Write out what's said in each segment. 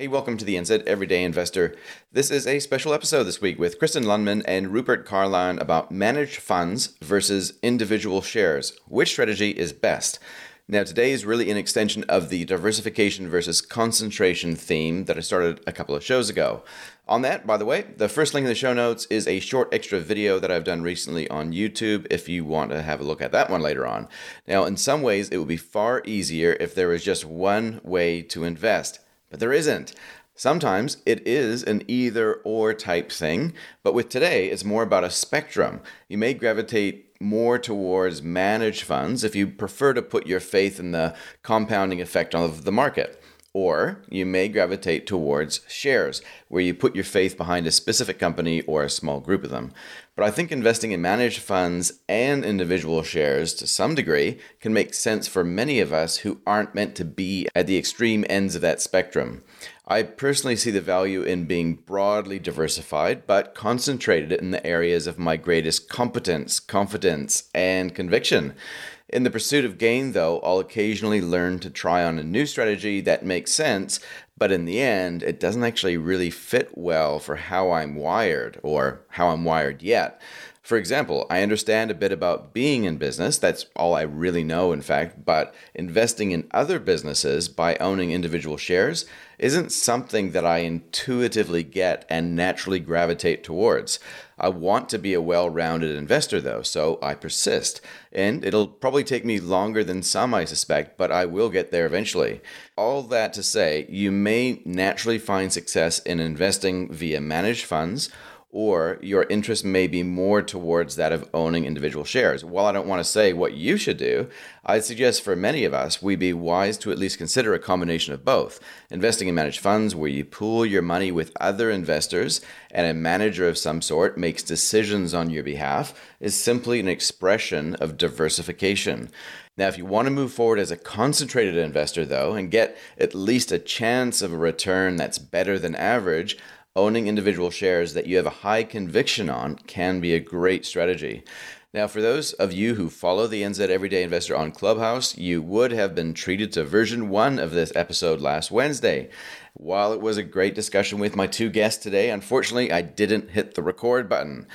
Hey, welcome to the NZ Everyday Investor. This is a special episode this week with Kristen Lundman and Rupert Carline about managed funds versus individual shares. Which strategy is best? Now, today is really an extension of the diversification versus concentration theme that I started a couple of shows ago. On that, by the way, the first link in the show notes is a short extra video that I've done recently on YouTube if you want to have a look at that one later on. Now, in some ways, it would be far easier if there was just one way to invest but there isn't. Sometimes it is an either or type thing, but with today, it's more about a spectrum. You may gravitate more towards managed funds if you prefer to put your faith in the compounding effect of the market. Or you may gravitate towards shares, where you put your faith behind a specific company or a small group of them. But I think investing in managed funds and individual shares to some degree can make sense for many of us who aren't meant to be at the extreme ends of that spectrum. I personally see the value in being broadly diversified, but concentrated in the areas of my greatest competence, confidence, and conviction. In the pursuit of gain, though, I'll occasionally learn to try on a new strategy that makes sense, but in the end, it doesn't actually really fit well for how I'm wired or how I'm wired yet. For example, I understand a bit about being in business. That's all I really know, in fact. But investing in other businesses by owning individual shares isn't something that I intuitively get and naturally gravitate towards. I want to be a well rounded investor, though, so I persist. And it'll probably take me longer than some, I suspect, but I will get there eventually. All that to say, you may naturally find success in investing via managed funds or your interest may be more towards that of owning individual shares. While I don't want to say what you should do, I'd suggest for many of us we be wise to at least consider a combination of both. Investing in managed funds where you pool your money with other investors and a manager of some sort makes decisions on your behalf is simply an expression of diversification. Now, if you want to move forward as a concentrated investor, though, and get at least a chance of a return that's better than average, owning individual shares that you have a high conviction on can be a great strategy. Now, for those of you who follow the NZ Everyday Investor on Clubhouse, you would have been treated to version one of this episode last Wednesday. While it was a great discussion with my two guests today, unfortunately, I didn't hit the record button.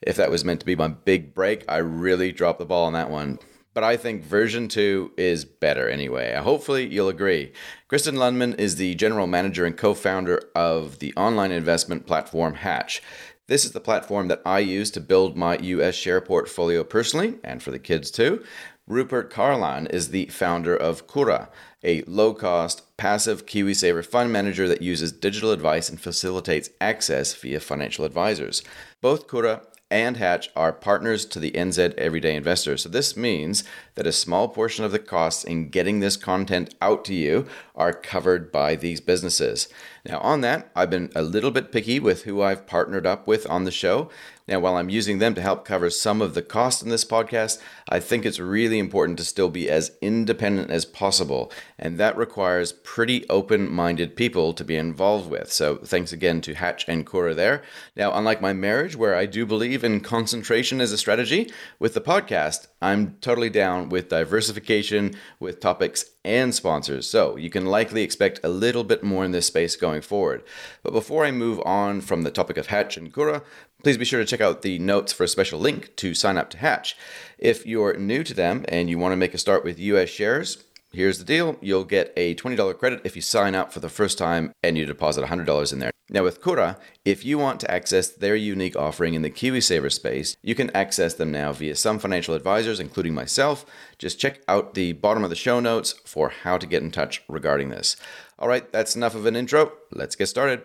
If that was meant to be my big break, I really dropped the ball on that one but I think version 2 is better anyway. Hopefully, you'll agree. Kristen Lundman is the general manager and co founder of the online investment platform Hatch. This is the platform that I use to build my US share portfolio personally and for the kids too. Rupert Carline is the founder of Kura, a low cost, passive KiwiSaver fund manager that uses digital advice and facilitates access via financial advisors. Both Kura and Hatch are partners to the NZ Everyday Investor. So this means that a small portion of the costs in getting this content out to you are covered by these businesses. Now, on that, I've been a little bit picky with who I've partnered up with on the show. Now, while I'm using them to help cover some of the cost in this podcast, I think it's really important to still be as independent as possible, and that requires pretty open minded people to be involved with. So, thanks again to Hatch and Kura there. Now, unlike my marriage, where I do believe in concentration as a strategy, with the podcast, I'm totally down with diversification, with topics and sponsors, so you can likely expect a little bit more in this space going forward. But before I move on from the topic of Hatch and Kura, please be sure to check out the notes for a special link to sign up to Hatch. If you're new to them and you want to make a start with US shares, Here's the deal you'll get a $20 credit if you sign up for the first time and you deposit $100 in there. Now, with Kura, if you want to access their unique offering in the KiwiSaver space, you can access them now via some financial advisors, including myself. Just check out the bottom of the show notes for how to get in touch regarding this. All right, that's enough of an intro. Let's get started.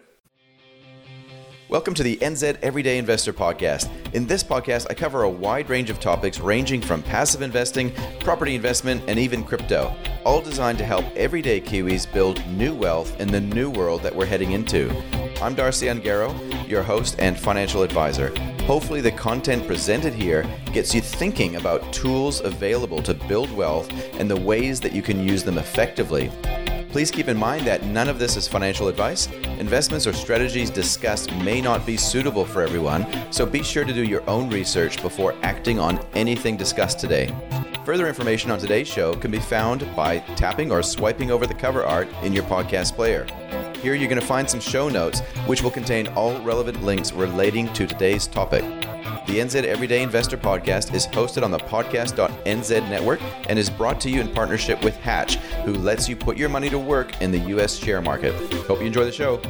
Welcome to the NZ Everyday Investor Podcast. In this podcast, I cover a wide range of topics ranging from passive investing, property investment, and even crypto, all designed to help everyday Kiwis build new wealth in the new world that we're heading into. I'm Darcy Ungaro, your host and financial advisor. Hopefully, the content presented here gets you thinking about tools available to build wealth and the ways that you can use them effectively Please keep in mind that none of this is financial advice. Investments or strategies discussed may not be suitable for everyone, so be sure to do your own research before acting on anything discussed today. Further information on today's show can be found by tapping or swiping over the cover art in your podcast player. Here you're going to find some show notes, which will contain all relevant links relating to today's topic. The NZ Everyday Investor podcast is hosted on the podcast.nz network and is brought to you in partnership with Hatch, who lets you put your money to work in the U.S. share market. Hope you enjoy the show.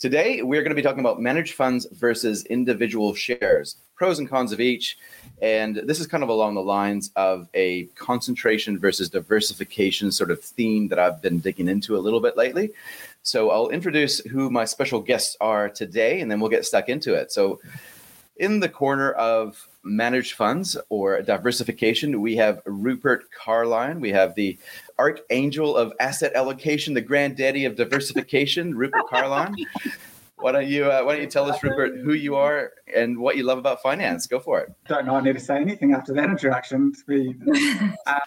Today, we're going to be talking about managed funds versus individual shares, pros and cons of each. And this is kind of along the lines of a concentration versus diversification sort of theme that I've been digging into a little bit lately. So I'll introduce who my special guests are today, and then we'll get stuck into it. So, in the corner of managed funds or diversification, we have Rupert Carline. We have the archangel of asset allocation, the granddaddy of diversification, Rupert Carline. Why don't you uh, Why don't you tell us, Rupert, who you are and what you love about finance? Go for it. Don't know I need to say anything after that introduction. uh,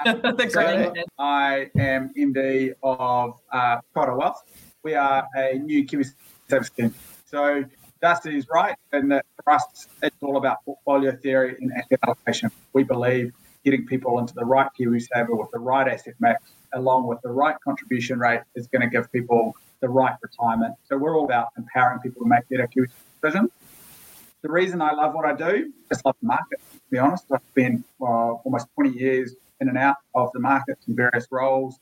I am MD of uh, Wealth. We are a new Kiwi service team. So Darcy is right, and that for us, it's all about portfolio theory and asset allocation. We believe getting people into the right KiwiSaver with the right asset mix, along with the right contribution rate, is going to give people the right retirement. So we're all about empowering people to make better Kiwi decisions. The reason I love what I do, just love the market. To be honest, I've been uh, almost 20 years in and out of the markets in various roles,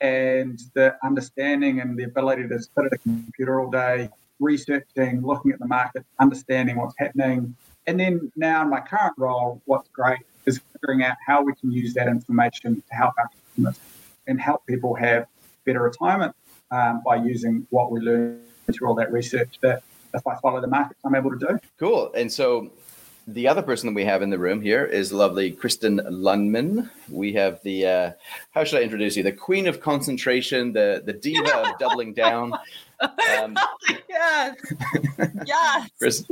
and the understanding and the ability to sit at a computer all day, researching, looking at the market, understanding what's happening. And then now in my current role, what's great is figuring out how we can use that information to help our customers and help people have better retirement um, by using what we learn through all that research that if I follow the markets, I'm able to do. Cool. And so the other person that we have in the room here is lovely Kristen Lundman. We have the uh, how should I introduce you? The queen of concentration, the the diva of doubling down. Um, yes. yes. Chris,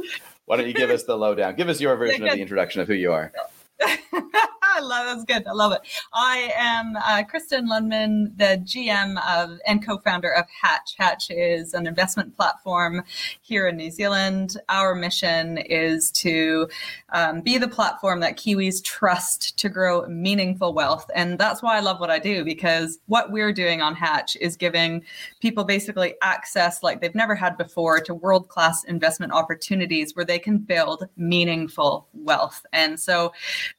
why don't you give us the lowdown? Give us your version of the introduction of who you are. I love that's good. I love it. I am uh, Kristen Lundman, the GM of and co-founder of Hatch. Hatch is an investment platform here in New Zealand. Our mission is to um, be the platform that Kiwis trust to grow meaningful wealth, and that's why I love what I do because what we're doing on Hatch is giving people basically access like they've never had before to world-class investment opportunities where they can build meaningful wealth. And so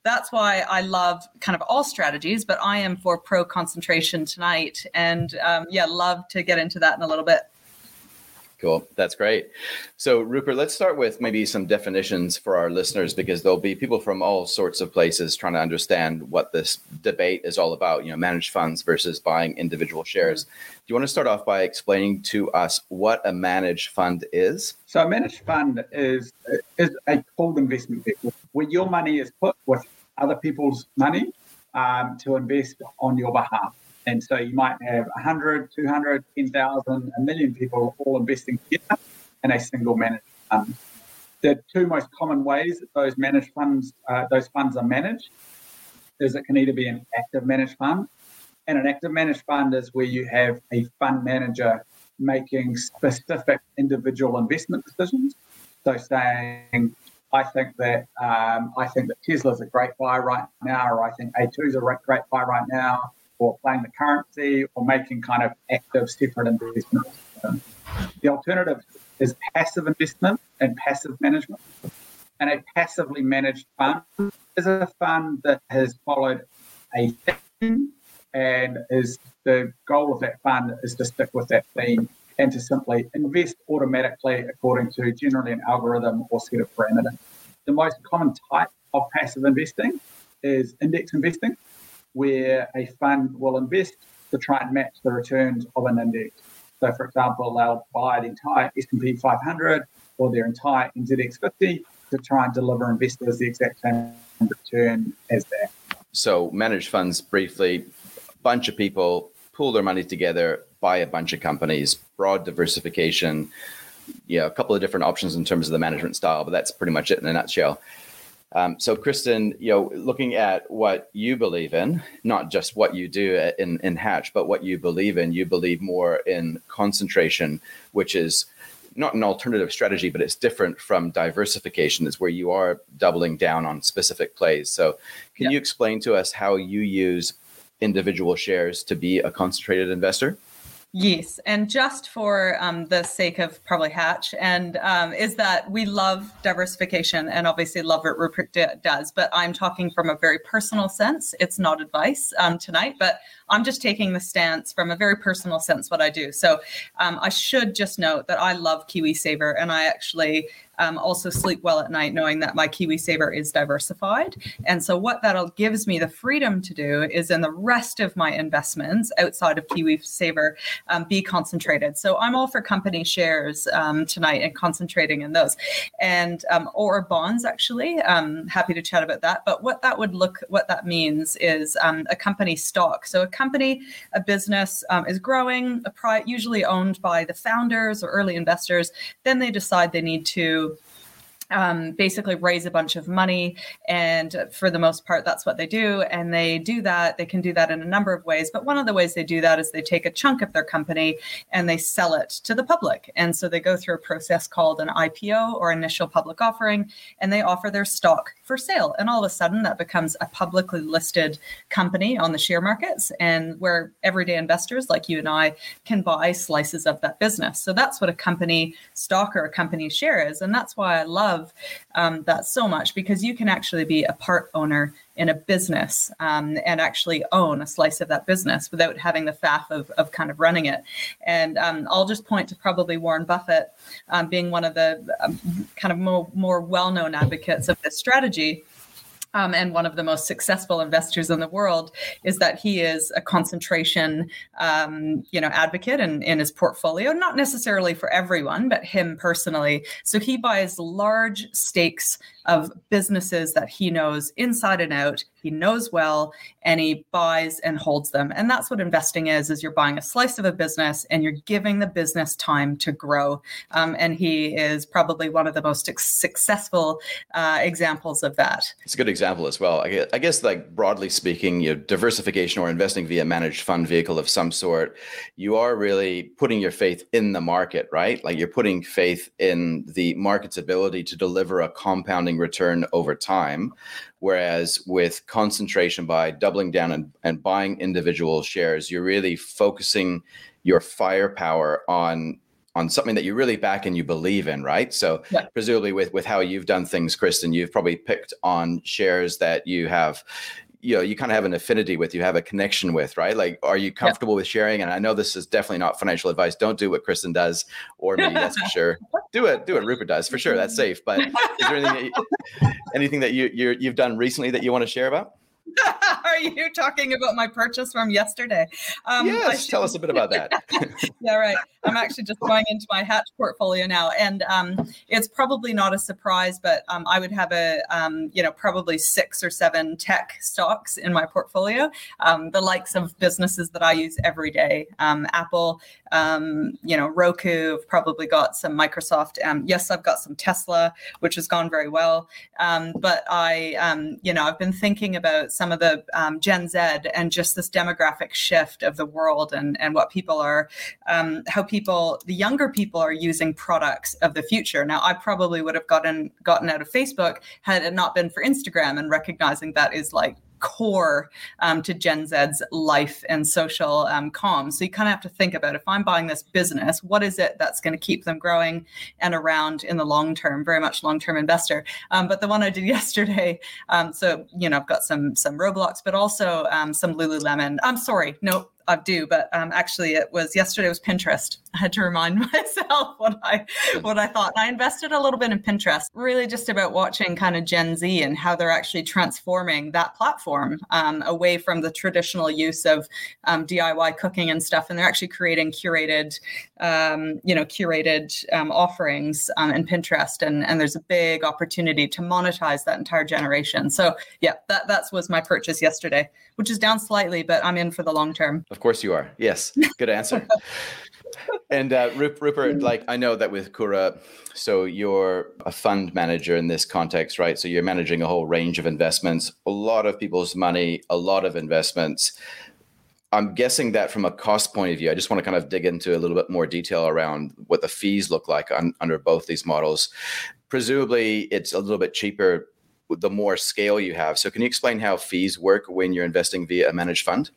that's why I love kind of all strategies, but I am for pro concentration tonight. And um, yeah, love to get into that in a little bit. Cool. That's great. So, Rupert, let's start with maybe some definitions for our listeners because there'll be people from all sorts of places trying to understand what this debate is all about, you know, managed funds versus buying individual shares. Mm-hmm. Do you want to start off by explaining to us what a managed fund is? So, a managed fund is, is a pooled investment vehicle where your money is put with other people's money um, to invest on your behalf. And so you might have 100, 200, 10,000, a million people all investing together in a single managed fund. The two most common ways that those managed funds, uh, those funds are managed, is it can either be an active managed fund, and an active managed fund is where you have a fund manager making specific individual investment decisions. So saying, I think that um, I think that Tesla's a great buy right now, or I think A2 is a great buy right now, or playing the currency, or making kind of active separate investments. The alternative is passive investment and passive management. And a passively managed fund is a fund that has followed a theme, and is the goal of that fund is to stick with that theme and to simply invest automatically according to generally an algorithm or set of parameters. The most common type of passive investing is index investing, where a fund will invest to try and match the returns of an index. So, for example, they'll buy the entire S&P 500 or their entire NZX 50 to try and deliver investors the exact same return as that. So, managed funds, briefly, a bunch of people pool their money together, buy a bunch of companies, broad diversification. Yeah, a couple of different options in terms of the management style, but that's pretty much it in a nutshell. Um, so, Kristen, you know, looking at what you believe in, not just what you do in, in Hatch, but what you believe in, you believe more in concentration, which is not an alternative strategy, but it's different from diversification. It's where you are doubling down on specific plays. So, can yeah. you explain to us how you use individual shares to be a concentrated investor? Yes, and just for um, the sake of probably Hatch, and um, is that we love diversification and obviously love what Rupert d- does, but I'm talking from a very personal sense. It's not advice um, tonight, but I'm just taking the stance from a very personal sense what I do. So um, I should just note that I love KiwiSaver, and I actually um, also sleep well at night knowing that my KiwiSaver is diversified. And so, what that gives me the freedom to do is in the rest of my investments outside of KiwiSaver um, be concentrated. So, I'm all for company shares um, tonight and concentrating in those, and um, or bonds actually. Um, happy to chat about that. But what that would look, what that means is a company stock. So, a company, a business um, is growing, pri- usually owned by the founders or early investors. Then they decide they need to um, basically raise a bunch of money. And for the most part, that's what they do. And they do that. They can do that in a number of ways. But one of the ways they do that is they take a chunk of their company and they sell it to the public. And so they go through a process called an IPO or initial public offering, and they offer their stock for sale. And all of a sudden, that becomes a publicly listed company on the share markets, and where everyday investors like you and I can buy slices of that business. So that's what a company stock or a company share is. And that's why I love um, that so much because you can actually be a part owner in a business um, and actually own a slice of that business without having the faff of, of kind of running it. And um, I'll just point to probably Warren Buffett um, being one of the um, kind of more, more well known advocates of this strategy um, and one of the most successful investors in the world, is that he is a concentration, um, you know, advocate in, in his portfolio. Not necessarily for everyone, but him personally. So he buys large stakes of businesses that he knows inside and out. He knows well and he buys and holds them. And that's what investing is is you're buying a slice of a business and you're giving the business time to grow. Um, and he is probably one of the most successful uh, examples of that. It's a good example as well. I guess, I guess like broadly speaking you know, diversification or investing via managed fund vehicle of some sort you are really putting your faith in the market right? Like you're putting faith in the market's ability to deliver a compounding return over time. Whereas with concentration by doubling down and, and buying individual shares, you're really focusing your firepower on on something that you really back and you believe in, right? So yeah. presumably with with how you've done things, Kristen, you've probably picked on shares that you have you know you kind of have an affinity with you have a connection with right? Like are you comfortable yeah. with sharing? And i know this is definitely not financial advice. Don't do what kristen does or me that's for sure. Do it do what rupert does for sure that's safe but is there anything that you, anything that you you you've done recently that you want to share about Are you talking about my purchase from yesterday? Um, yes, tell us a bit about that. yeah, right. I'm actually just going into my Hatch portfolio now, and um, it's probably not a surprise, but um, I would have a, um, you know, probably six or seven tech stocks in my portfolio, um, the likes of businesses that I use every day. Um, you know, Roku. I've probably got some Microsoft. yes, I've got some Tesla, which has gone very well. but I, you know, I've been thinking about some of the um, Gen Z and just this demographic shift of the world and, and what people are, um, how people, the younger people are using products of the future. Now, I probably would have gotten gotten out of Facebook had it not been for Instagram and recognizing that is like core um, to Gen Z's life and social um, comms. So you kind of have to think about if I'm buying this business, what is it that's going to keep them growing and around in the long term? Very much long term investor. Um, but the one I did yesterday, um, so you know, I've got some some Roblox, but also um, some Lululemon. I'm sorry, no, I do, but um, actually, it was yesterday was Pinterest. I had to remind myself what I what I thought. I invested a little bit in Pinterest, really just about watching kind of Gen Z and how they're actually transforming that platform um, away from the traditional use of um, DIY cooking and stuff, and they're actually creating curated, um, you know, curated um, offerings um, in Pinterest, and and there's a big opportunity to monetize that entire generation. So yeah, that that was my purchase yesterday, which is down slightly, but I'm in for the long term. Of course you are. Yes. Good answer. and uh, Rupert, like I know that with Kura, so you're a fund manager in this context, right? So you're managing a whole range of investments, a lot of people's money, a lot of investments. I'm guessing that from a cost point of view, I just want to kind of dig into a little bit more detail around what the fees look like on, under both these models. Presumably, it's a little bit cheaper the more scale you have. So, can you explain how fees work when you're investing via a managed fund?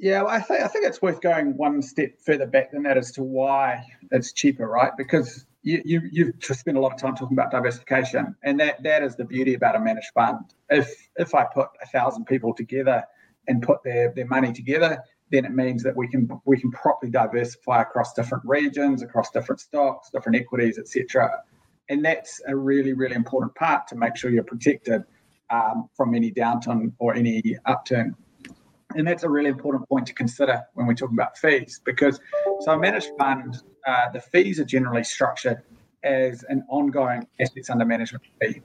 Yeah, well, I think I think it's worth going one step further back than that as to why it's cheaper, right? Because you, you you've spent a lot of time talking about diversification, and that that is the beauty about a managed fund. If if I put a thousand people together and put their their money together, then it means that we can we can properly diversify across different regions, across different stocks, different equities, etc. And that's a really really important part to make sure you're protected um, from any downturn or any upturn. And that's a really important point to consider when we're talking about fees, because so a managed fund, uh, the fees are generally structured as an ongoing assets under management fee.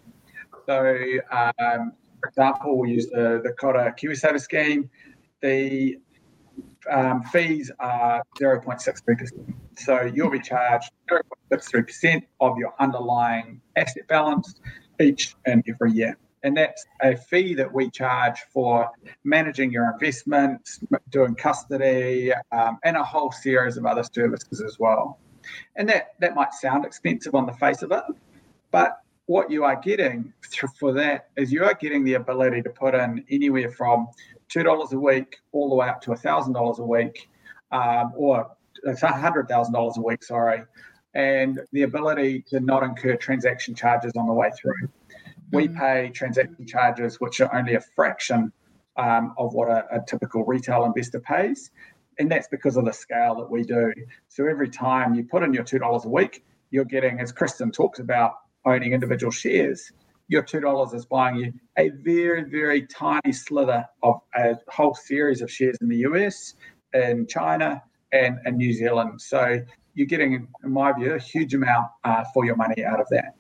So, um, for example, we use the, the Kura KiwiSaver scheme. The um, fees are 0.63%. So you'll be charged 0.63% of your underlying asset balance each and every year and that's a fee that we charge for managing your investments, doing custody, um, and a whole series of other services as well. And that that might sound expensive on the face of it, but what you are getting for that is you are getting the ability to put in anywhere from two dollars a week all the way up to a thousand dollars a week, um, or it's a hundred thousand dollars a week. Sorry, and the ability to not incur transaction charges on the way through. We mm. pay transaction charges, which are only a fraction um, of what a, a, typical retail investor pays. And that's because of the scale that we do. So every time you put in your $2 a week, you're getting, as Kristen talks about, owning individual shares. Your $2 is buying you a very, very tiny slither of a whole series of shares in the US, in China, and, in New Zealand. So you're getting, in my view, a huge amount uh, for your money out of that.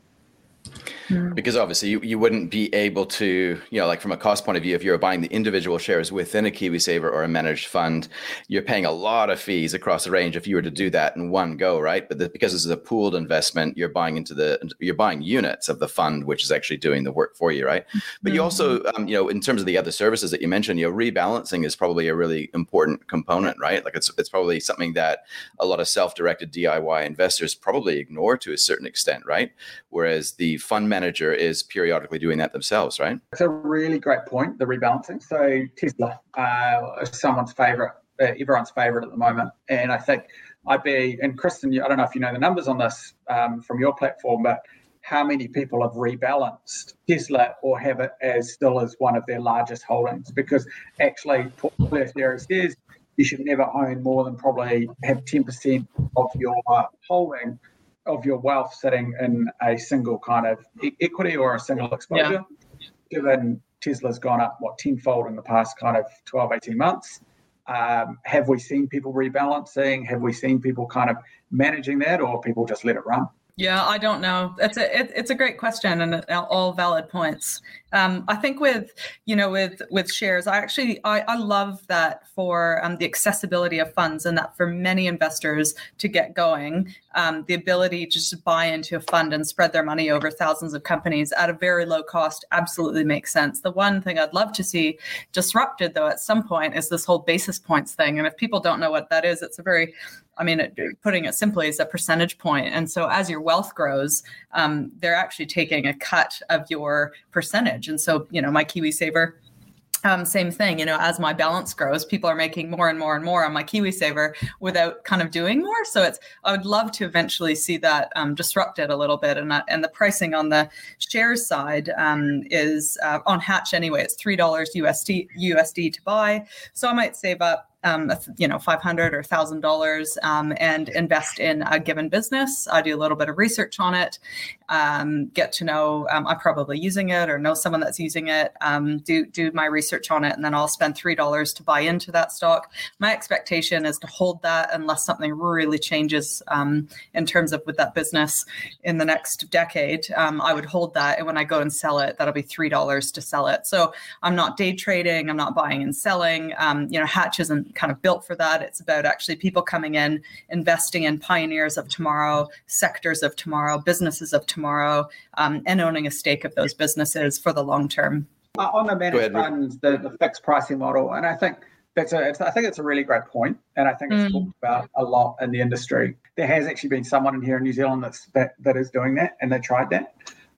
Mm. Because obviously you, you wouldn't be able to, you know, like from a cost point of view, if you're buying the individual shares within a KiwiSaver or a managed fund, you're paying a lot of fees across the range if you were to do that in one go, right? But the, because this is a pooled investment, you're buying into the, you're buying units of the fund, which is actually doing the work for you, right? But you also, mm-hmm. um, you know, in terms of the other services that you mentioned, you know, rebalancing is probably a really important component, right? Like it's, it's probably something that a lot of self-directed DIY investors probably ignore to a certain extent, right? Whereas the fund manager is periodically doing that themselves, right? It's a really great point, the rebalancing. So Tesla uh, is someone's favorite, uh, everyone's favorite at the moment. And I think I'd be, and Kristen, I don't know if you know the numbers on this um, from your platform, but how many people have rebalanced Tesla or have it as still as one of their largest holdings? Because actually, portfolio theory says you should never own more than probably have 10% of your holding of your wealth sitting in a single kind of e- equity or a single exposure. Yeah. Given Tesla's gone up, what, tenfold in the past kind of 12, 18 months. Um, have we seen people rebalancing? Have we seen people kind of managing that or people just let it run? Yeah, I don't know. It's a it, it's a great question and all valid points. Um, I think with you know with with shares, I actually I, I love that for um, the accessibility of funds and that for many investors to get going, um, the ability just to buy into a fund and spread their money over thousands of companies at a very low cost absolutely makes sense. The one thing I'd love to see disrupted though at some point is this whole basis points thing. And if people don't know what that is, it's a very I mean, putting it simply, is a percentage point. And so as your wealth grows, um, they're actually taking a cut of your percentage. And so, you know, my KiwiSaver, um, same thing, you know, as my balance grows, people are making more and more and more on my KiwiSaver without kind of doing more. So it's, I would love to eventually see that um, disrupted a little bit. And, uh, and the pricing on the shares side um, is uh, on Hatch anyway, it's $3 USD, USD to buy. So I might save up um, you know, five hundred or thousand um, dollars, and invest in a given business. I do a little bit of research on it, um, get to know um, I'm probably using it or know someone that's using it. Um, do do my research on it, and then I'll spend three dollars to buy into that stock. My expectation is to hold that unless something really changes um, in terms of with that business in the next decade. I would hold that, and when I go and sell it, that'll be three dollars to sell it. So I'm not day trading. I'm not buying and selling. you know, Hatch isn't kind of built for that. It's about actually people coming in, investing in pioneers of tomorrow, sectors of tomorrow, businesses of tomorrow, um, and owning a stake of those businesses for the long term. Uh, on the managed funds, the, the fixed pricing model, and I think That's a, I think it's a really great point, and I think it's mm. talked about a lot in the industry. There has actually been someone in here in New Zealand that's that, that is doing that, and they tried that.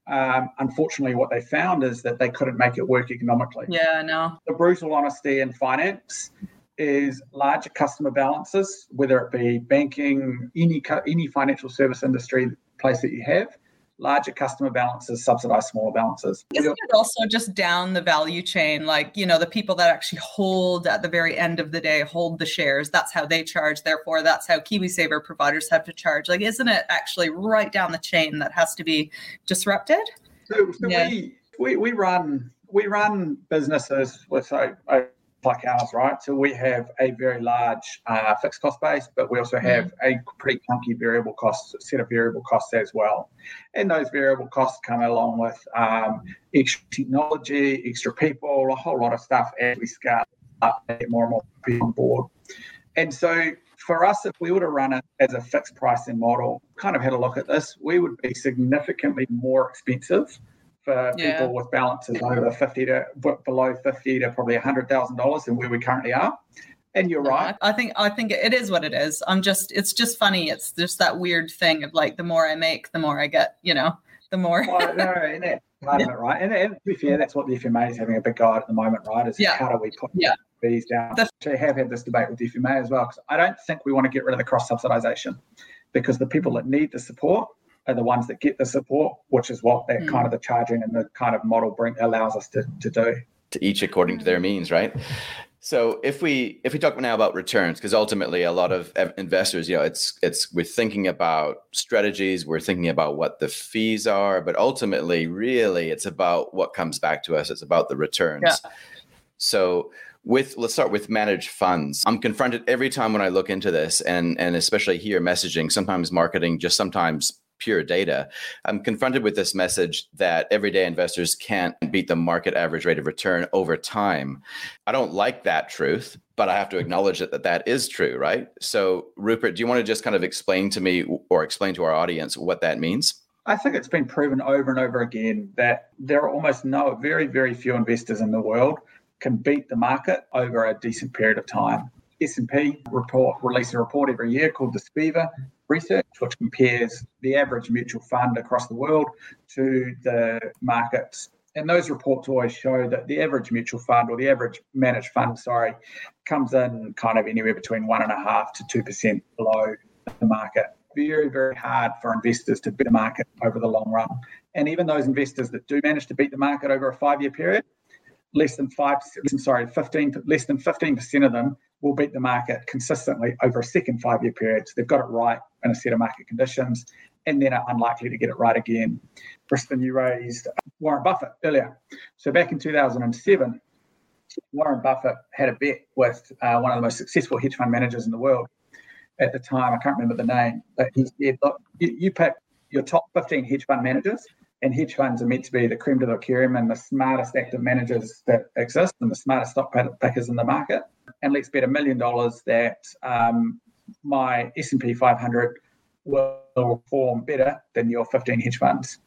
Um, unfortunately, what they found is that they couldn't make it work economically. Yeah, no. The brutal honesty in finance is larger customer balances, whether it be banking, any any financial service industry place that you have, larger customer balances subsidize smaller balances. Isn't it also just down the value chain? Like, you know, the people that actually hold at the very end of the day, hold the shares, that's how they charge. Therefore, that's how KiwiSaver providers have to charge. Like, isn't it actually right down the chain that has to be disrupted? So, so yeah. we, we, we run we run businesses with so like ours, right? So we have a very large uh, fixed cost base, but we also have a pretty chunky variable cost set of variable costs as well. And those variable costs come along with um, extra technology, extra people, a whole lot of stuff as we scale up and get more and more people on board. And so for us, if we were to run it as a fixed pricing model, kind of had a look at this, we would be significantly more expensive for yeah. people with balances over 50 to below 50 to probably $100,000 than where we currently are. And you're right. I think I think it is what it is. I'm just it's just funny. It's just that weird thing of like the more I make, the more I get, you know, the more well, no, and that's part of it, right? And, and, to be fair, that's what the FMA is having a big guide at the moment, right? Is yeah. how do we put yeah. fees down? The, I have had this debate with the FMA as well, because I don't think we want to get rid of the cross subsidisation because the people that need the support are the ones that get the support, which is what that mm. kind of the charging and the kind of model bring allows us to, to do. To each according to their means, right? So if we if we talk now about returns, because ultimately a lot of investors, you know, it's it's we're thinking about strategies, we're thinking about what the fees are, but ultimately, really, it's about what comes back to us. It's about the returns. Yeah. So with let's start with managed funds i'm confronted every time when i look into this and and especially here messaging sometimes marketing just sometimes pure data, I'm confronted with this message that everyday investors can't beat the market average rate of return over time. I don't like that truth, but I have to acknowledge that that, that is true, right? So, Rupert, do you want to just kind of explain to me or explain to our audience what that means? I think it's been proven over and over again that there are almost no, very, very few investors in the world can beat the market over a decent period of time. S&P report release a report every year called the SPIVA research, which compares the average mutual fund across the world to the markets. And those reports always show that the average mutual fund or the average managed fund, sorry, comes in kind of anywhere between one and a half to two percent below the market. Very, very hard for investors to beat the market over the long run. And even those investors that do manage to beat the market over a five-year period, less than five, sorry, 15, less than 15% of them will beat the market consistently over a second five year period. So they've got it right in a set of market conditions and then are unlikely to get it right again. Kristen, you raised Warren Buffett earlier. So back in 2007, Warren Buffett had a bet with uh, one of the most successful hedge fund managers in the world at the time. I can't remember the name, but he said, look, you, you pick your top 15 hedge fund managers and hedge funds are meant to be the cream de la creme and the smartest active managers that exist and the smartest stock pickers in the market. And let's bet a million dollars that um, my S&P 500 will perform better than your 15 hedge funds.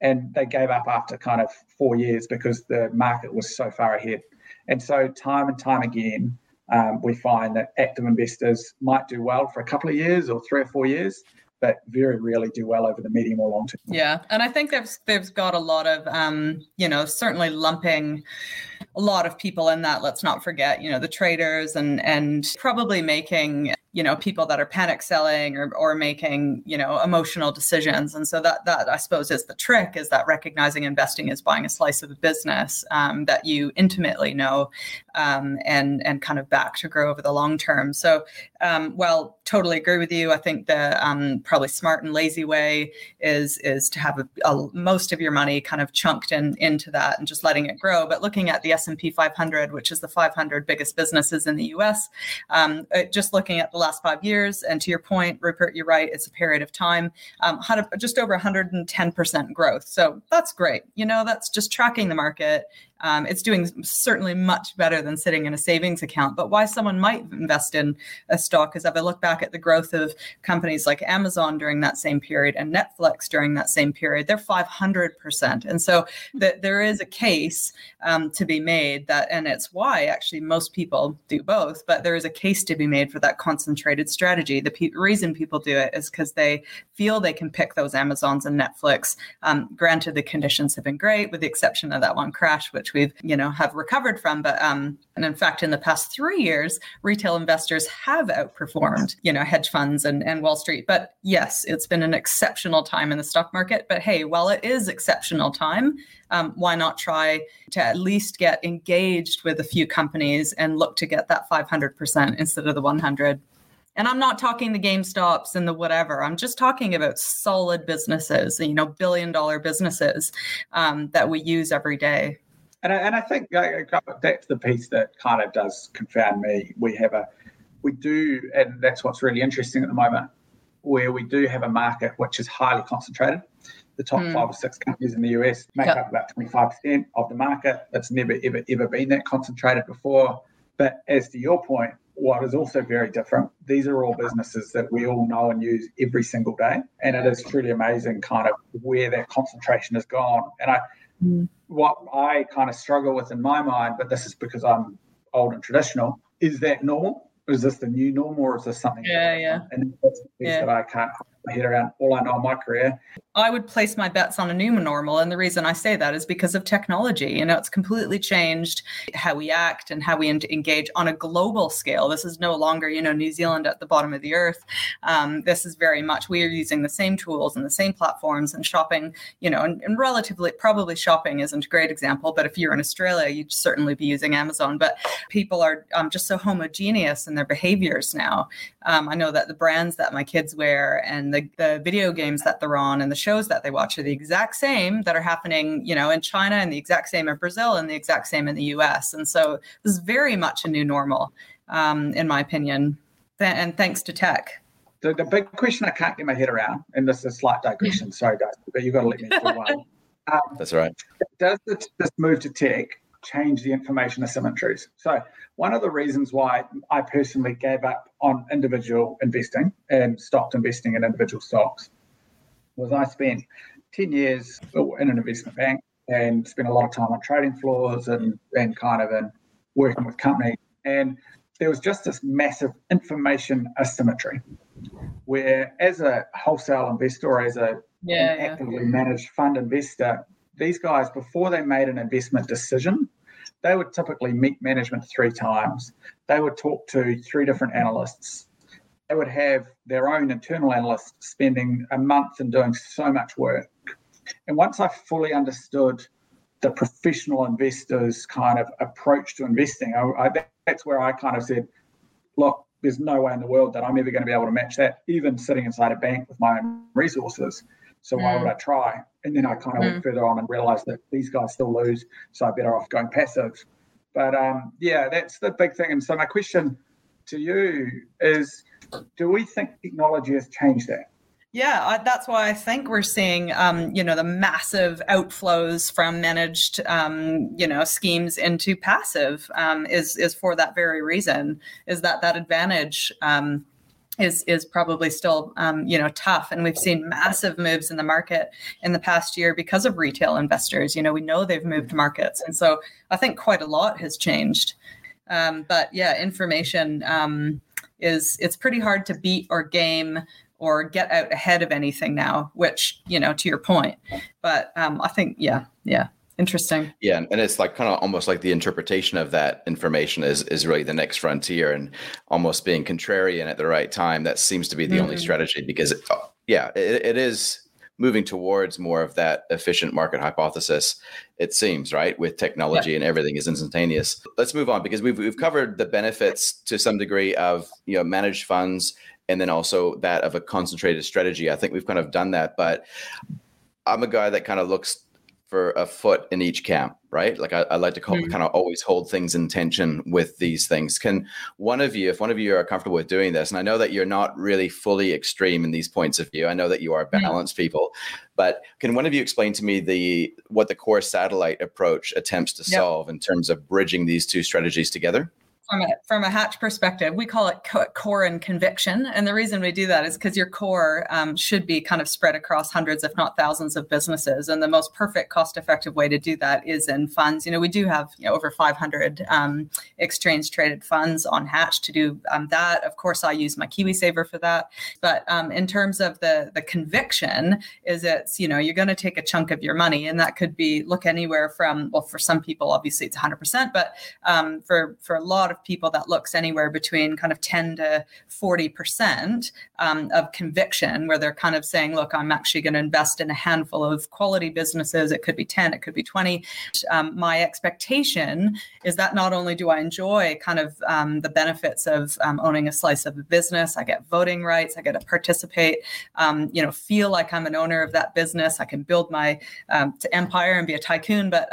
And they gave up after kind of four years because the market was so far ahead. And so, time and time again, um, we find that active investors might do well for a couple of years or three or four years, but very rarely do well over the medium or long term. Yeah, and I think they've they've got a lot of um, you know certainly lumping a lot of people in that. Let's not forget you know the traders and and probably making you know people that are panic selling or, or making you know emotional decisions. And so that that i suppose is the trick is that recognizing investing is buying a slice of a business um, that you intimately know um, and and kind of back to grow over the long term. So um, well totally agree with you. I think the um, probably smart and lazy way is is to have a, a, most of your money kind of chunked in into that and just letting it grow. But looking at the s&p 500 which is the 500 biggest businesses in the us um, just looking at the last five years. And to your point, Rupert, you're right. It's a period of time. Um, just over 110% growth. So that's great. You know, that's just tracking the market Um, it's doing certainly much better than sitting in a savings account. But why someone might invest in a stock is if I look back at the growth of companies like Amazon during that same period and Netflix during that same period, they're 500%. And so that there is a case um, to be made that, and it's why actually most people do both, but there is a case to be made for that concentrated strategy. The pe- reason people do it is because they feel they can pick those Amazons and Netflix. Um, granted, the conditions have been great, with the exception of that one crash, which we've you know have recovered from. But um, and in fact, in the past three years, retail investors have outperformed you know hedge funds and, and Wall Street. But yes, it's been an exceptional time in the stock market. But hey, while it is exceptional time, um, why not try to at least get engaged with a few companies and look to get that 500% instead of the 100 and I'm not talking the GameStops and the whatever. I'm just talking about solid businesses, you know, billion dollar businesses um, that we use every day. And I, and I think that's the piece that kind of does confound me. We have a, we do, and that's what's really interesting at the moment, where we do have a market which is highly concentrated. The top mm. five or six companies in the US make yep. up about 25% of the market. It's never, ever, ever been that concentrated before. But as to your point, what is also very different, these are all businesses that we all know and use every single day. And it is truly amazing kind of where that concentration has gone. And I mm. what I kind of struggle with in my mind, but this is because I'm old and traditional, is that normal? Is this the new normal or is this something? Yeah, yeah. And that's the piece yeah. that I can't my head around all I know in my career. I would place my bets on a new normal. And the reason I say that is because of technology. You know, it's completely changed how we act and how we engage on a global scale. This is no longer, you know, New Zealand at the bottom of the earth. Um, this is very much, we are using the same tools and the same platforms and shopping, you know, and, and relatively, probably shopping isn't a great example, but if you're in Australia, you'd certainly be using Amazon. But people are um, just so homogeneous in their behaviors now. Um, I know that the brands that my kids wear and the, the video games that they're on and the shows that they watch are the exact same that are happening, you know, in China and the exact same in Brazil and the exact same in the US. And so this is very much a new normal, um, in my opinion. Th- and thanks to tech. The, the big question I can't get my head around, and this is a slight digression, sorry guys, but you've got to let me do one. Um, That's right. Does this, this move to tech change the information asymmetries. So, one of the reasons why I personally gave up on individual investing and stopped investing in individual stocks was I spent 10 years in an investment bank and spent a lot of time on trading floors and, and kind of in working with companies. And there was just this massive information asymmetry where, as a wholesale investor or as a yeah, actively yeah. managed fund investor, these guys, before they made an investment decision, they would typically meet management three times. They would talk to three different analysts. They would have their own internal analysts spending a month and doing so much work. And once I fully understood the professional investors' kind of approach to investing, I, I, that's where I kind of said, look, there's no way in the world that I'm ever going to be able to match that, even sitting inside a bank with my own resources. So why would mm. I try? And then I kind of mm. went further on and realized that these guys still lose, so I'm better off going passive. But um, yeah, that's the big thing. And so my question to you is, do we think technology has changed that? Yeah, I, that's why I think we're seeing, um, you know, the massive outflows from managed, um, you know, schemes into passive um, is is for that very reason. Is that that advantage um, is is probably still um, you know tough. And we've seen massive moves in the market in the past year because of retail investors. You know we know they've moved markets. And so i think quite a lot has changed. Um, but yeah information um, is it's pretty hard to beat or game or get out ahead of anything now which you know to your point. But um, i think yeah yeah Interesting. Yeah, and it's like kind of almost like the interpretation of that information is is really the next frontier, and almost being contrarian at the right time. That seems to be the mm-hmm. only strategy because, it, oh, yeah, it, it is moving towards more of that efficient market hypothesis. It seems right with technology yeah. and everything is instantaneous. Let's move on because we've we've covered the benefits to some degree of you know managed funds and then also that of a concentrated strategy. I think we've kind of done that, but I'm a guy that kind of looks for a foot in each camp, right? Like I, I like to call, mm. kind of always hold things in tension with these things. Can one of you, if one of you are comfortable with doing this, and I know that you're not really fully extreme in these points of view, I know that you are balanced mm. people, but can one of you explain to me the what the core satellite approach attempts to yep. solve in terms of bridging these two strategies together? From a from a hatch perspective we call it core and conviction. And the reason we do that is because your core um, should be kind of spread across hundreds if not thousands of businesses. And the most perfect cost effective way to do that is in funds. You know we do have you know, over 500 um, exchange traded funds on hatch to do um, that. Of course i use my kiwisaver for that. But um, in terms of the the conviction is it's you know you're going to take a chunk of your money. And that could be look anywhere from well for some people obviously it's 100% but um, for for a lot of of people that looks anywhere between kind of 10 to 40% um, of conviction, where they're kind of saying, look, I'm actually going to invest in a handful of quality businesses. It could be 10, it could be 20. Um, my expectation is that not only do I enjoy kind of um, the benefits of um, owning a slice of a business, I get voting rights, I get to participate, um, you know, feel like I'm an owner of that business, I can build my um, empire and be a tycoon. But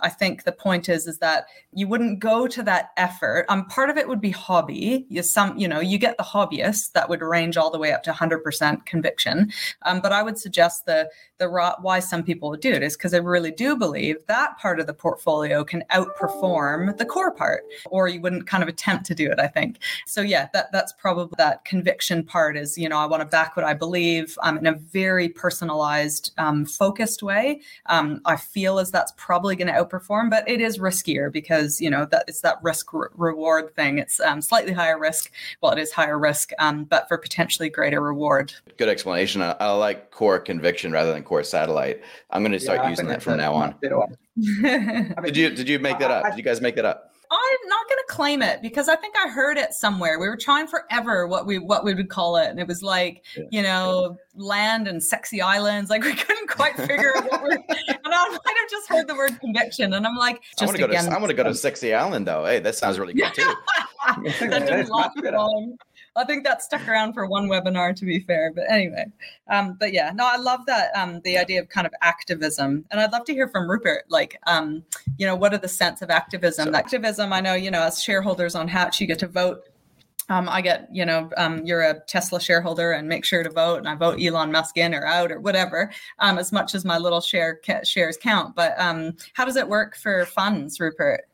I think the point is, is that you wouldn't go to that effort effort. Um, part of it would be hobby. You some, you know, you get the hobbyists that would range all the way up to 100% conviction. Um, but I would suggest the the why some people would do it is because I really do believe that part of the portfolio can outperform the core part, or you wouldn't kind of attempt to do it. I think so. Yeah, that that's probably that conviction part is you know I want to back what I believe um, in a very personalized, um, focused way. Um, I feel as that's probably going to outperform, but it is riskier because you know that it's that risk reward thing. It's um, slightly higher risk. Well, it is higher risk, um, but for potentially greater reward. Good explanation. I, I, like core conviction rather than core satellite. I'm going to start yeah, using that from now on. did you did you make that up? Did you guys make that up? I'm not going to claim it because I think I heard it somewhere. We were trying forever what we what we would call it, and it was like yeah. you know land and sexy islands. Like we couldn't quite figure out what we're. and I might have just heard the word conviction, and I'm like, just I again. To, I want to go to um, Sexy Island though. Hey, that sounds really good too. that didn't last long. I think that stuck around for one webinar, to be fair. But anyway, um, but yeah, no, I love that um, the idea of kind of activism, and I'd love to hear from Rupert. Like, um, you know, what are the sense of activism? So, activism, I know, you know, as shareholders on Hatch, you get to vote um, I get, you know, um, you're a Tesla shareholder and make sure to vote, and I vote Elon Musk in or out or whatever, um, as much as my little share ca- shares count. But um, how does it work for funds, Rupert?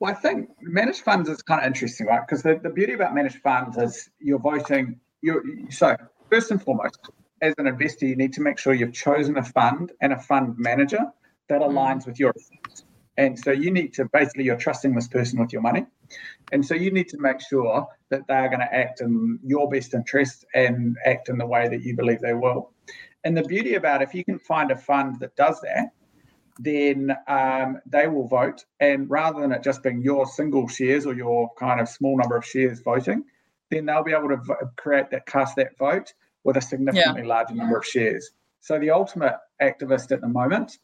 Well, I think managed funds is kind of interesting, right? Because the, the beauty about managed funds is you're voting. You're, so, first and foremost, as an investor, you need to make sure you've chosen a fund and a fund manager that mm. aligns with your. And so you need to basically, you're trusting this person with your money. And so you need to make sure that they are going to act in your best interest and act in the way that you believe they will. And the beauty about if you can find a fund that does that, then um, they will vote. And rather than it just being your single shares or your kind of small number of shares voting, then they'll be able to create that cast that vote with a significantly yeah. larger number of shares. So the ultimate activist at the moment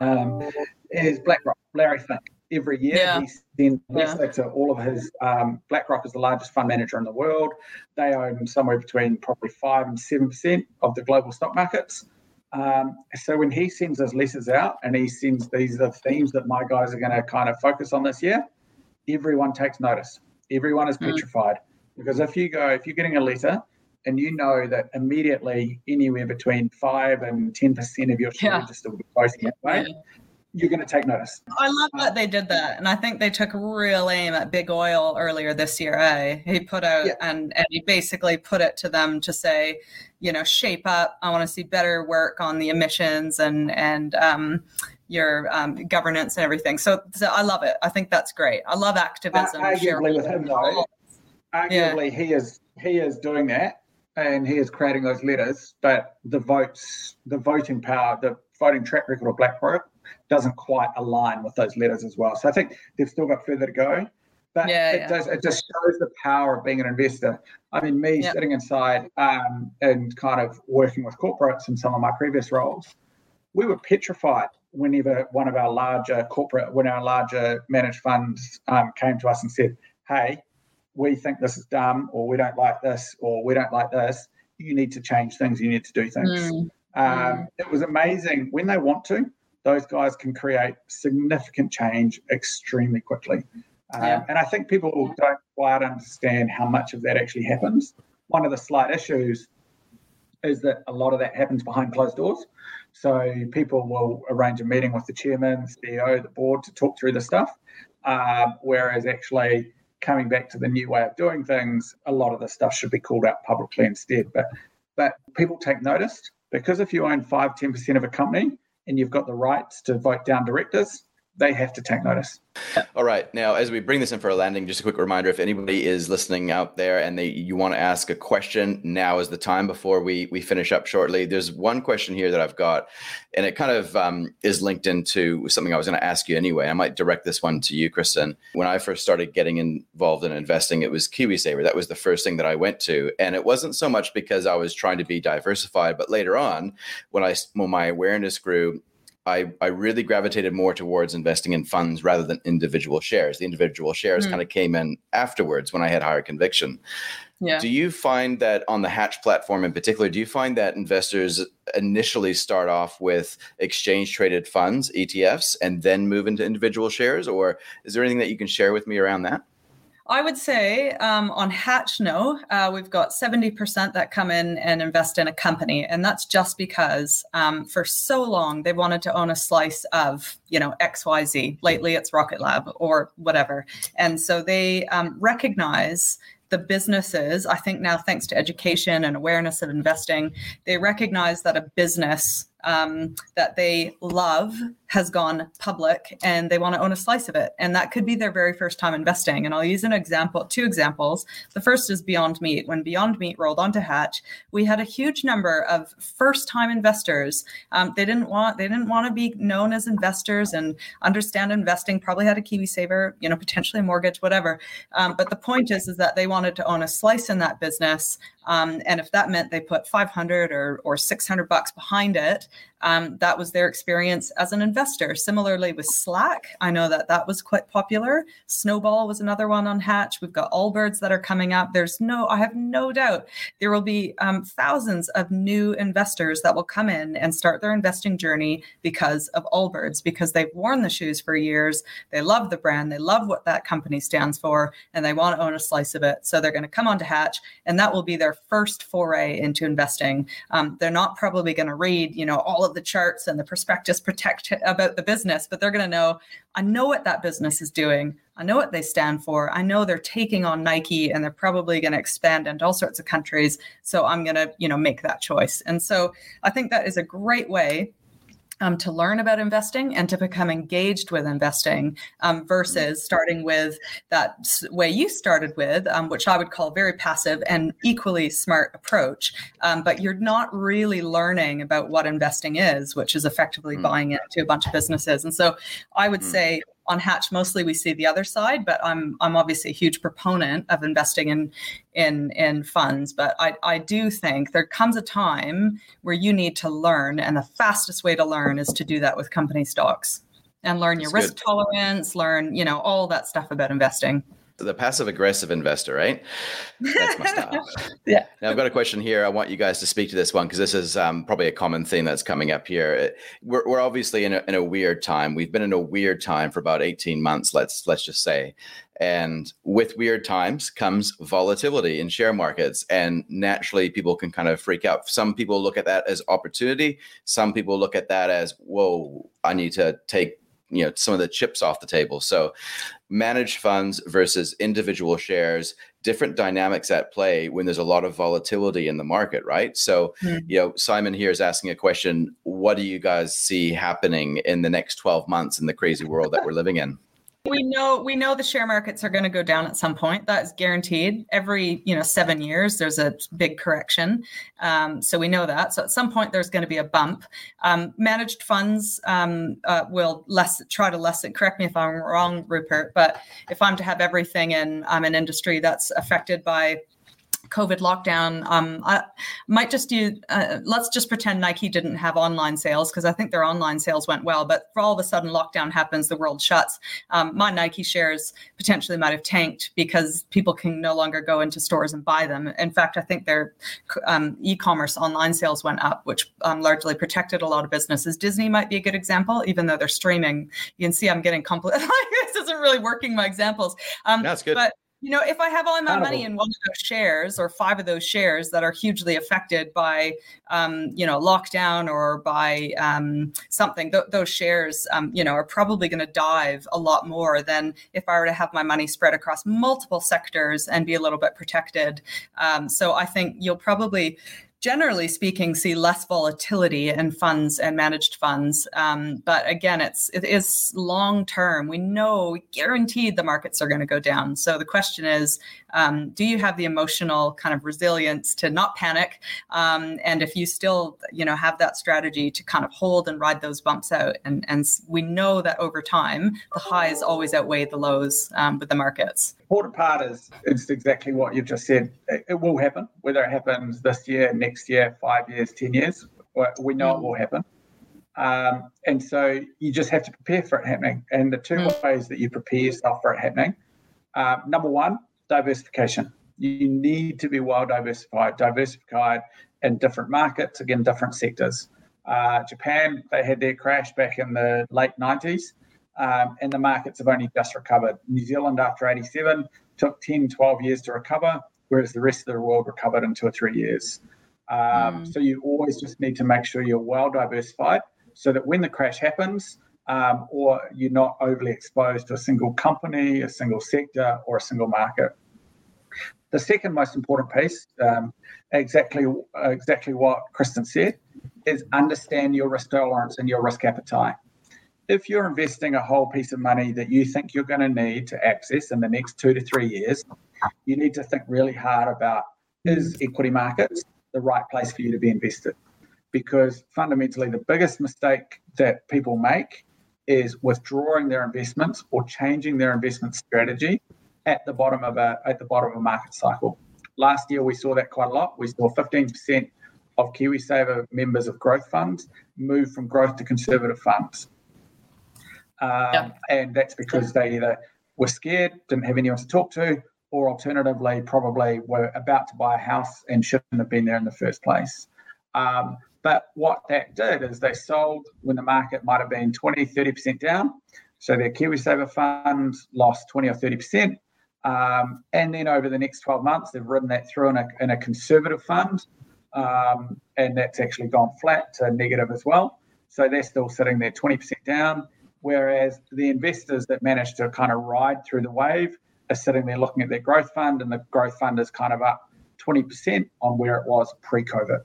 um, is BlackRock, Larry Fink. Every year yeah. he sends yeah. to all of his. Um, BlackRock is the largest fund manager in the world. They own somewhere between probably five and seven percent of the global stock markets. Um, so when he sends his letters out and he sends these are the themes that my guys are going to kind of focus on this year, everyone takes notice. Everyone is mm. petrified because if you go, if you're getting a letter and you know that immediately anywhere between five and ten percent of your yeah. register will be voting that way. Yeah you're going to take notice. I love that they did that, and I think they took real aim at big oil earlier this year. Eh? He put out yeah. and and he basically put it to them to say, you know, shape up. I want to see better work on the emissions and and um, your um, governance and everything. So, so, I love it. I think that's great. I love activism. Uh, arguably, with him though, arguably yeah. he is he is doing that and he is creating those letters, but the votes, the voting power, the voting track record of BlackRock doesn't quite align with those letters as well. So I think they've still got further to go. But yeah, it yeah. does it just shows the power of being an investor. I mean, me yeah. sitting inside um, and kind of working with corporates in some of my previous roles, we were petrified whenever one of our larger corporate, when our larger managed funds um, came to us and said, "Hey, we think this is dumb, or we don't like this, or we don't like this. You need to change things. You need to do things." Mm. Um, mm. It was amazing when they want to. Those guys can create significant change extremely quickly. Um, yeah. And I think people don't quite understand how much of that actually happens. One of the slight issues is that a lot of that happens behind closed doors. So people will arrange a meeting with the chairman, CEO, the board to talk through the stuff. Um, whereas actually coming back to the new way of doing things, a lot of the stuff should be called out publicly instead. But but people take notice because if you own five, 10% of a company and you've got the rights to vote down directors, they have to take notice. All right. Now, as we bring this in for a landing, just a quick reminder: if anybody is listening out there and they you want to ask a question, now is the time before we we finish up shortly. There's one question here that I've got, and it kind of um, is linked into something I was going to ask you anyway. I might direct this one to you, Kristen. When I first started getting involved in investing, it was KiwiSaver. That was the first thing that I went to, and it wasn't so much because I was trying to be diversified, but later on, when I when my awareness grew I, I really gravitated more towards investing in funds rather than individual shares. The individual shares mm. kind of came in afterwards when I had higher conviction. Yeah. Do you find that on the Hatch platform in particular, do you find that investors initially start off with exchange traded funds, ETFs, and then move into individual shares? Or is there anything that you can share with me around that? I would say um, on Hatch, no. Uh, we've got 70% that come in and invest in a company. And that's just because um, for so long they wanted to own a slice of, you know, XYZ. Lately it's Rocket Lab or whatever. And so they um, recognize the businesses, I think now, thanks to education and awareness of investing, they recognize that a business um, that they love has gone public and they want to own a slice of it. And that could be their very first time investing. And I'll use an example, two examples. The first is Beyond Meat. When Beyond Meat rolled onto Hatch, we had a huge number of first time investors. Um, they didn't want they didn't want to be known as investors and understand investing, probably had a KiwiSaver, you know, potentially a mortgage, whatever. Um, but the point is, is that they wanted to own a slice in that business. Um, and if that meant they put 500 or, or 600 bucks behind it, um, that was their experience as an investor. Similarly with Slack, I know that that was quite popular. Snowball was another one on Hatch. We've got Allbirds that are coming up. There's no, I have no doubt there will be um, thousands of new investors that will come in and start their investing journey because of Allbirds, because they've worn the shoes for years. They love the brand, they love what that company stands for, and they want to own a slice of it. So they're going to come onto Hatch, and that will be their first foray into investing. Um, they're not probably going to read, you know, all of the charts and the prospectus protect about the business, but they're going to know, I know what that business is doing. I know what they stand for. I know they're taking on Nike and they're probably going to expand into all sorts of countries. So I'm going to, you know, make that choice. And so I think that is a great way um, to learn about investing and to become engaged with investing um, versus starting with that way you started with, um, which I would call very passive and equally smart approach. Um, but you're not really learning about what investing is, which is effectively mm. buying into a bunch of businesses. And so I would mm. say on Hatch, mostly we see the other side, but I'm I'm obviously a huge proponent of investing in in in funds. But I, I do think there comes a time where you need to learn, and the fastest way to learn is to do that with company stocks and learn your That's risk good. tolerance, learn, you know, all that stuff about investing the passive aggressive investor, right? That's my style. yeah. Now I've got a question here. I want you guys to speak to this one because this is um, probably a common theme that's coming up here. We're, we're obviously in a, in a weird time. We've been in a weird time for about 18 months. Let's let's just say. And with weird times comes volatility in share markets. And naturally, people can kind of freak out. Some people look at that as opportunity. Some people look at that as, whoa, I need to take you know some of the chips off the table. So managed funds versus individual shares different dynamics at play when there's a lot of volatility in the market right? So mm-hmm. you know simon here is asking a question what do you guys see happening in the next 12 months in the crazy world that we're living in we know we know the share markets are going to go down at some point. That is guaranteed. Every you know seven years, there's a big correction. Um, so we know that. So at some point, there's going to be a bump. Um, managed funds um, uh, will less try to lessen. Correct me if I'm wrong, Rupert. But if I'm to have everything in um, an industry that's affected by COVID lockdown, um, I might just do, uh, let's just pretend Nike didn't have online sales because I think their online sales went well. But for all of a sudden, lockdown happens, the world shuts. Um, my Nike shares potentially might have tanked because people can no longer go into stores and buy them. In fact, I think their um, e commerce online sales went up, which um, largely protected a lot of businesses. Disney might be a good example, even though they're streaming. You can see I'm getting complicated. this isn't really working my examples. Um, That's good. But you know, if I have all my money in one of those shares or five of those shares that are hugely affected by, um, you know, lockdown or by um, something, th- those shares, um, you know, are probably going to dive a lot more than if I were to have my money spread across multiple sectors and be a little bit protected. Um, so I think you'll probably generally speaking, see less volatility in funds and managed funds. Um, but again, it's it is long term. We know guaranteed the markets are going to go down. So the question is, um, do you have the emotional kind of resilience to not panic? Um, and if you still, you know, have that strategy to kind of hold and ride those bumps out, and and we know that over time the highs always outweigh the lows um, with the markets. Important part is it's exactly what you've just said. It, it will happen, whether it happens this year, next year, five years, ten years. We know it mm. will happen. Um, and so you just have to prepare for it happening. And the two mm. ways that you prepare yourself for it happening uh, number one, diversification. You need to be well diversified, diversified in different markets, again, different sectors. Uh, Japan, they had their crash back in the late 90s, um, and the markets have only just recovered. New Zealand, after 87, took 10, 12 years to recover, whereas the rest of the world recovered in two or three years. Um, mm. So you always just need to make sure you're well diversified so that when the crash happens, um, or you're not overly exposed to a single company, a single sector, or a single market. The second most important piece, um, exactly exactly what Kristen said, is understand your risk tolerance and your risk appetite. If you're investing a whole piece of money that you think you're going to need to access in the next two to three years, you need to think really hard about is equity markets the right place for you to be invested? Because fundamentally, the biggest mistake that people make is withdrawing their investments or changing their investment strategy at the bottom of a at the bottom of a market cycle. Last year we saw that quite a lot. We saw 15% of KiwiSaver members of growth funds move from growth to conservative funds. Um, yeah. And that's because they either were scared, didn't have anyone to talk to, or alternatively, probably were about to buy a house and shouldn't have been there in the first place. Um, but what that did is they sold when the market might have been 20, 30% down. So their KiwiSaver funds lost 20 or 30%. Um, and then over the next 12 months, they've ridden that through in a, in a conservative fund. Um, and that's actually gone flat to negative as well. So they're still sitting there 20% down. Whereas the investors that managed to kind of ride through the wave are sitting there looking at their growth fund, and the growth fund is kind of up 20% on where it was pre COVID.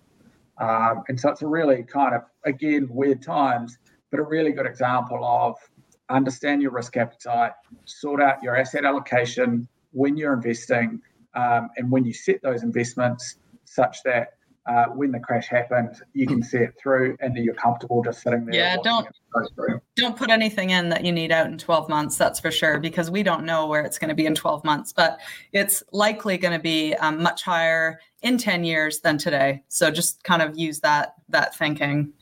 Um, and so it's a really kind of, again, weird times, but a really good example of understand your risk appetite, sort out your asset allocation when you're investing, um, and when you set those investments such that uh, when the crash happened, you can see it through and you're comfortable just sitting there. Yeah, don't don't put anything in that you need out in 12 months. That's for sure, because we don't know where it's going to be in 12 months, but it's likely going to be um, much higher in 10 years than today. So just kind of use that that thinking.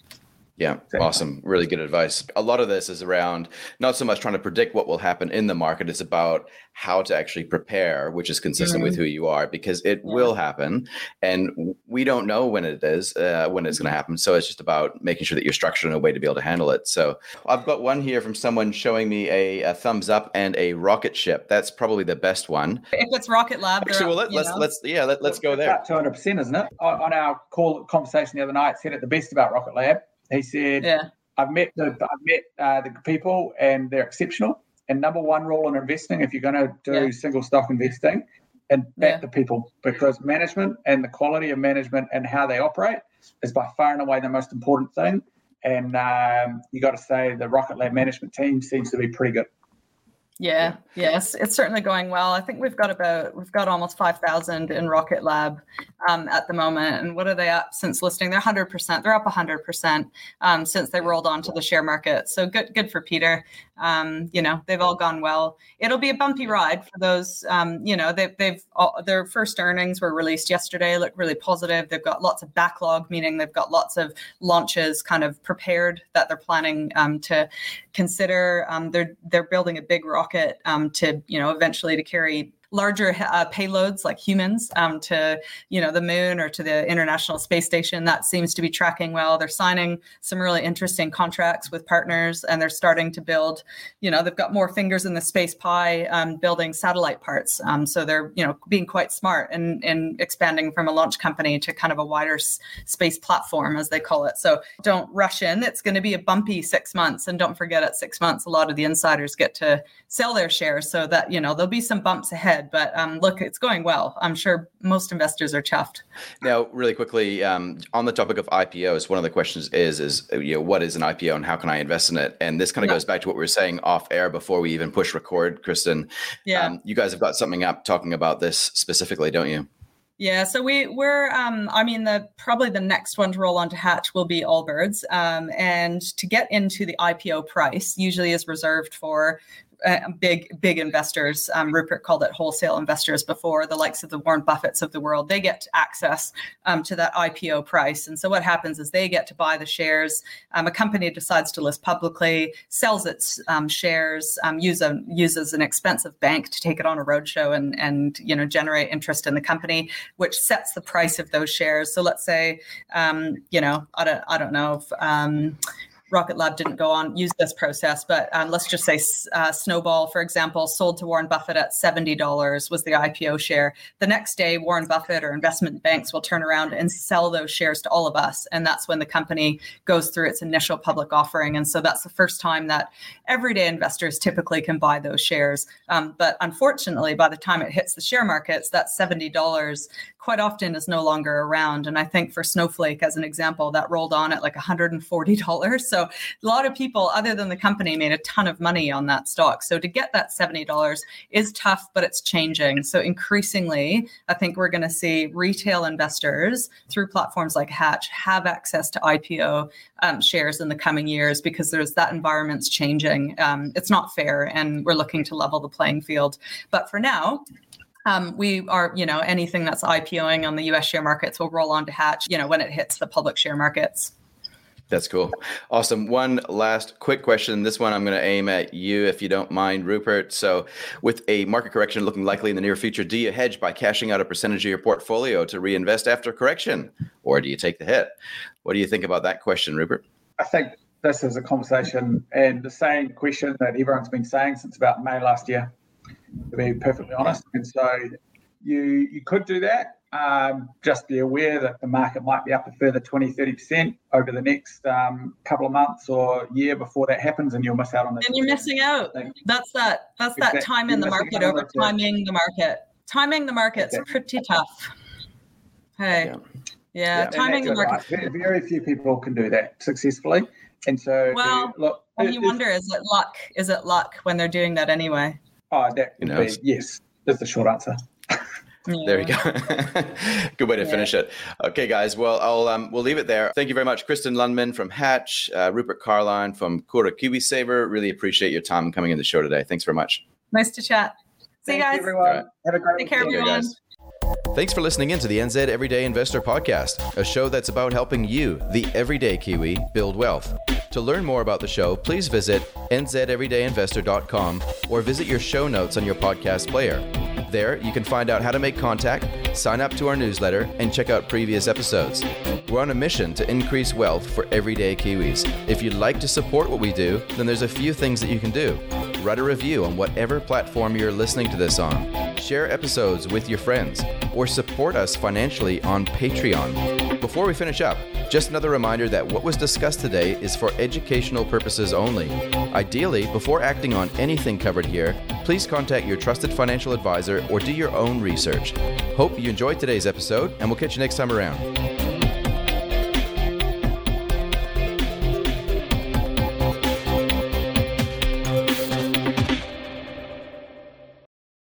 Yeah, awesome. Really good advice. A lot of this is around not so much trying to predict what will happen in the market, it's about how to actually prepare, which is consistent mm-hmm. with who you are, because it yeah. will happen. And we don't know when it is, uh, when it's going to happen. So it's just about making sure that you're structured in a way to be able to handle it. So I've got one here from someone showing me a, a thumbs up and a rocket ship. That's probably the best one. If it's Rocket Lab, actually, well, let, us let's, let's, yeah, let, us go there. Two hundred percent, isn't it? On our call conversation the other night, said it the best about Rocket Lab he said, yeah. I've met the I've met uh, the people and they're exceptional. And number one rule in investing, if you're going to do yeah. single stock investing, and back yeah. the people because management and the quality of management and how they operate is by far and away the most important thing. And um, you got to say the Rocket Lab management team seems to be pretty good. Yeah, yes, it's certainly going well. I think we've got about we've got almost five thousand in Rocket Lab um, at the moment. And what are they up since listing? They're hundred percent. They're up hundred um, percent since they rolled onto the share market. So good, good for Peter. Um, you know, they've all gone well. It'll be a bumpy ride for those. Um, you know, they, they've all, their first earnings were released yesterday. Look really positive. They've got lots of backlog, meaning they've got lots of launches kind of prepared that they're planning um, to consider. Um, they're they're building a big rocket um, to you know eventually to carry larger uh, payloads like humans um, to you know the moon or to the international space station. That seems to be tracking well. They're signing some really interesting contracts with partners and they're starting to build you know they've got more fingers in the space pie um, building satellite parts. Um, so they're you know being quite smart and and expanding from a launch company to kind of a wider s- space platform as they call it. So don't rush in. It's going to be a bumpy six months and don't forget at six months a lot of the insiders get to sell their shares so that you know there'll be some bumps ahead ahead. But um, look, it's going well. I'm sure most investors are chuffed. Now, really quickly, um, on the topic of IPOs, one of the questions is, is you know, what is an IPO and how can I invest in it? And this kind of yeah. goes back to what we were saying off air before we even push record, Kristen. Yeah. Um, you guys have got something up talking about this specifically, don't you? Yeah, so we we're um, I mean the probably the next one to roll onto Hatch will be Allbirds, um, and to get into the IPO price usually is reserved for uh, big big investors. Um, Rupert called it wholesale investors before, the likes of the Warren Buffetts of the world. They get access um, to that IPO price, and so what happens is they get to buy the shares. Um, a company decides to list publicly, sells its um, shares, um, use a, uses an expensive bank to take it on a roadshow and and you know generate interest in the company, which sets the price of those shares. So let's say um, you know I don't I don't know if Rocket Lab didn't go on use this process, but um, let's just say uh, Snowball, for example, sold to Warren Buffett at seventy dollars was the IPO share. The next day, Warren Buffett or investment banks will turn around and sell those shares to all of us, and that's when the company goes through its initial public offering. And so that's the first time that everyday investors typically can buy those shares. Um, but unfortunately, by the time it hits the share markets, that seventy dollars quite often is no longer around. And I think for Snowflake, as an example, that rolled on at like $140. So a lot of people, other than the company, made a ton of money on that stock. So to get that $70 is tough, but it's changing. So increasingly, I think we're going to see retail investors through platforms like Hatch have access to IPO um, shares in the coming years because there's that environment's changing. Um, it's not fair, and we're looking to level the playing field. But for now, um, we are, you know, anything that's IPOing on the US share markets will roll on to Hatch, you know, when it hits the public share markets. That's cool. Awesome. One last quick question. This one I'm going to aim at you, if you don't mind, Rupert. So, with a market correction looking likely in the near future, do you hedge by cashing out a percentage of your portfolio to reinvest after correction, or do you take the hit? What do you think about that question, Rupert? I think this is a conversation and the same question that everyone's been saying since about May last year to be perfectly honest. And so you you could do that. Um, just be aware that the market might be up a further 20, 30% over the next um, couple of months or year before that happens, and you'll miss out on that. And you're missing out. That's that. That's exactly. that time in the market over timing the market. Timing the market's exactly. pretty tough. Hey. Yeah, yeah, yeah. timing the market. Right. Very few people can do that successfully. And so, well, look, you wonder is it luck? Is it luck when they're doing that anyway? Oh, that would be yes. That's the short answer. Yeah. There we go. Good way to yeah. finish it. Okay, guys. Well, I'll um, we'll leave it there. Thank you very much, Kristen Lunman from Hatch, uh, Rupert Carlyon from Kura KiwiSaver. Really appreciate your time coming in the show today. Thanks very much. Nice to chat. See Thank you guys. You, everyone. Right. Have a great Take care, everyone. Guys. Thanks for listening in to the NZ Everyday Investor Podcast, a show that's about helping you, the everyday Kiwi, build wealth. To learn more about the show, please visit nzeverydayinvestor.com or visit your show notes on your podcast player. There, you can find out how to make contact, sign up to our newsletter, and check out previous episodes. We're on a mission to increase wealth for everyday Kiwis. If you'd like to support what we do, then there's a few things that you can do. Write a review on whatever platform you're listening to this on. Share episodes with your friends, or support us financially on Patreon. Before we finish up, just another reminder that what was discussed today is for educational purposes only. Ideally, before acting on anything covered here, please contact your trusted financial advisor or do your own research. Hope you enjoyed today's episode, and we'll catch you next time around.